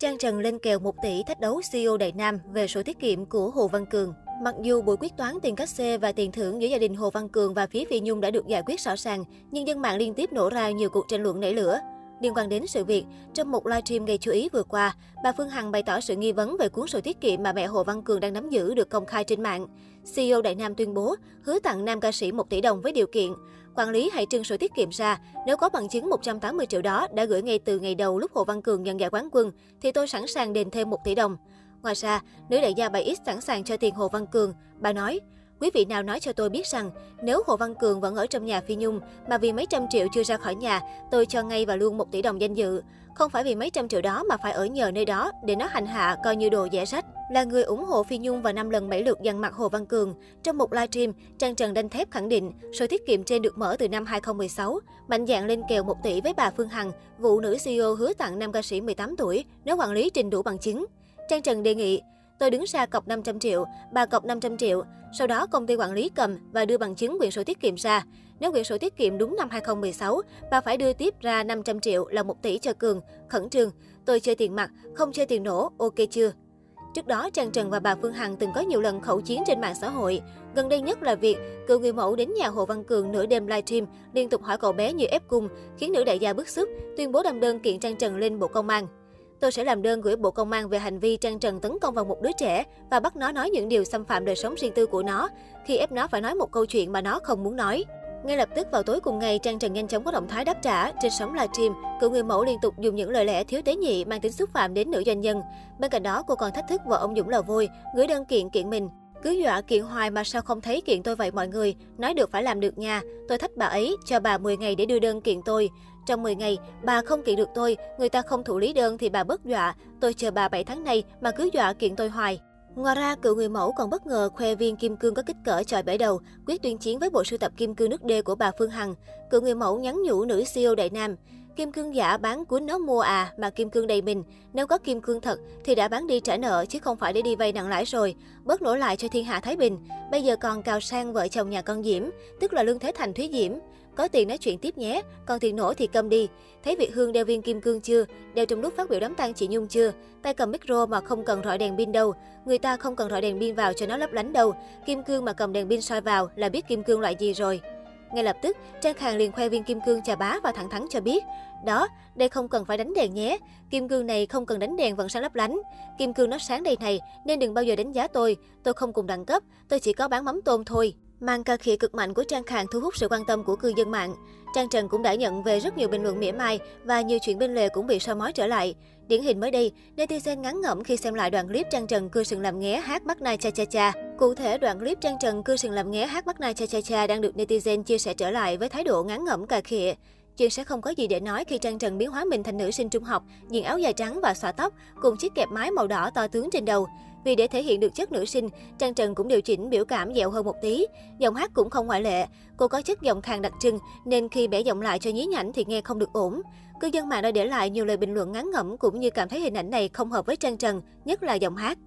Trang Trần lên kèo 1 tỷ thách đấu CEO Đại Nam về sổ tiết kiệm của Hồ Văn Cường. Mặc dù buổi quyết toán tiền cách xê và tiền thưởng giữa gia đình Hồ Văn Cường và phía Phi Nhung đã được giải quyết rõ ràng, nhưng dân mạng liên tiếp nổ ra nhiều cuộc tranh luận nảy lửa. Liên quan đến sự việc, trong một livestream gây chú ý vừa qua, bà Phương Hằng bày tỏ sự nghi vấn về cuốn sổ tiết kiệm mà mẹ Hồ Văn Cường đang nắm giữ được công khai trên mạng. CEO Đại Nam tuyên bố hứa tặng nam ca sĩ 1 tỷ đồng với điều kiện quản lý hãy trưng sổ tiết kiệm ra. Nếu có bằng chứng 180 triệu đó đã gửi ngay từ ngày đầu lúc Hồ Văn Cường nhận giải quán quân, thì tôi sẵn sàng đền thêm 1 tỷ đồng. Ngoài ra, nữ đại gia 7X sẵn sàng cho tiền Hồ Văn Cường. Bà nói, Quý vị nào nói cho tôi biết rằng, nếu Hồ Văn Cường vẫn ở trong nhà Phi Nhung, mà vì mấy trăm triệu chưa ra khỏi nhà, tôi cho ngay và luôn một tỷ đồng danh dự. Không phải vì mấy trăm triệu đó mà phải ở nhờ nơi đó để nó hành hạ coi như đồ dễ rách. Là người ủng hộ Phi Nhung và năm lần bảy lượt dằn mặt Hồ Văn Cường. Trong một livestream, Trang Trần đanh thép khẳng định số tiết kiệm trên được mở từ năm 2016, mạnh dạng lên kèo 1 tỷ với bà Phương Hằng, vụ nữ CEO hứa tặng nam ca sĩ 18 tuổi nếu quản lý trình đủ bằng chứng. Trang Trần đề nghị, Tôi đứng ra cọc 500 triệu, bà cọc 500 triệu. Sau đó công ty quản lý cầm và đưa bằng chứng quyển sổ tiết kiệm ra. Nếu quyển sổ tiết kiệm đúng năm 2016, bà phải đưa tiếp ra 500 triệu là 1 tỷ cho Cường. Khẩn trương, tôi chơi tiền mặt, không chơi tiền nổ, ok chưa? Trước đó, Trang Trần và bà Phương Hằng từng có nhiều lần khẩu chiến trên mạng xã hội. Gần đây nhất là việc cựu người mẫu đến nhà Hồ Văn Cường nửa đêm livestream, liên tục hỏi cậu bé như ép cung, khiến nữ đại gia bức xúc, tuyên bố đâm đơn kiện Trang Trần lên Bộ Công an. Tôi sẽ làm đơn gửi Bộ Công an về hành vi Trang Trần tấn công vào một đứa trẻ và bắt nó nói những điều xâm phạm đời sống riêng tư của nó, khi ép nó phải nói một câu chuyện mà nó không muốn nói. Ngay lập tức vào tối cùng ngày, Trang Trần nhanh chóng có động thái đáp trả. Trên sóng livestream, cựu người mẫu liên tục dùng những lời lẽ thiếu tế nhị mang tính xúc phạm đến nữ doanh nhân. Bên cạnh đó, cô còn thách thức vợ ông Dũng lò vôi, gửi đơn kiện kiện mình. Cứ dọa kiện hoài mà sao không thấy kiện tôi vậy mọi người, nói được phải làm được nha. Tôi thách bà ấy, cho bà 10 ngày để đưa đơn kiện tôi. Trong 10 ngày, bà không kiện được tôi, người ta không thụ lý đơn thì bà bất dọa. Tôi chờ bà 7 tháng nay mà cứ dọa kiện tôi hoài. Ngoài ra, cựu người mẫu còn bất ngờ khoe viên kim cương có kích cỡ chọi bể đầu, quyết tuyên chiến với bộ sưu tập kim cương nước đê của bà Phương Hằng. Cựu người mẫu nhắn nhủ nữ CEO Đại Nam. Kim cương giả bán cuốn nó mua à, mà kim cương đầy mình. Nếu có kim cương thật thì đã bán đi trả nợ chứ không phải để đi vay nặng lãi rồi. Bớt nổ lại cho thiên hạ Thái Bình. Bây giờ còn cào sang vợ chồng nhà con Diễm, tức là Lương Thế Thành Thúy Diễm. Có tiền nói chuyện tiếp nhé, còn tiền nổ thì cầm đi. Thấy Việt Hương đeo viên kim cương chưa? Đeo trong lúc phát biểu đám tang chị Nhung chưa? Tay cầm micro mà không cần rọi đèn pin đâu. Người ta không cần rọi đèn pin vào cho nó lấp lánh đâu. Kim cương mà cầm đèn pin soi vào là biết kim cương loại gì rồi. Ngay lập tức, Trang Khang liền khoe viên kim cương chà bá và thẳng thắn cho biết, đó, đây không cần phải đánh đèn nhé, kim cương này không cần đánh đèn vẫn sáng lấp lánh. Kim cương nó sáng đây này, nên đừng bao giờ đánh giá tôi, tôi không cùng đẳng cấp, tôi chỉ có bán mắm tôm thôi. Mang ca khịa cực mạnh của Trang Khang thu hút sự quan tâm của cư dân mạng. Trang Trần cũng đã nhận về rất nhiều bình luận mỉa mai và nhiều chuyện bên lề cũng bị soi mói trở lại. Điển hình mới đây, netizen ngắn ngẩm khi xem lại đoạn clip Trang Trần cưa sừng làm nghé hát bắt Nai Cha Cha Cha. Cụ thể, đoạn clip Trang Trần cưa sừng làm nghé hát bắt Nai Cha Cha Cha đang được netizen chia sẻ trở lại với thái độ ngắn ngẩm cà khịa. Chuyện sẽ không có gì để nói khi Trang Trần biến hóa mình thành nữ sinh trung học, diện áo dài trắng và xõa tóc, cùng chiếc kẹp mái màu đỏ to tướng trên đầu. Vì để thể hiện được chất nữ sinh, Trang Trần cũng điều chỉnh biểu cảm dẹo hơn một tí. Giọng hát cũng không ngoại lệ. Cô có chất giọng khàn đặc trưng, nên khi bẻ giọng lại cho nhí nhảnh thì nghe không được ổn. Cư dân mạng đã để lại nhiều lời bình luận ngắn ngẩm cũng như cảm thấy hình ảnh này không hợp với Trang Trần, nhất là giọng hát.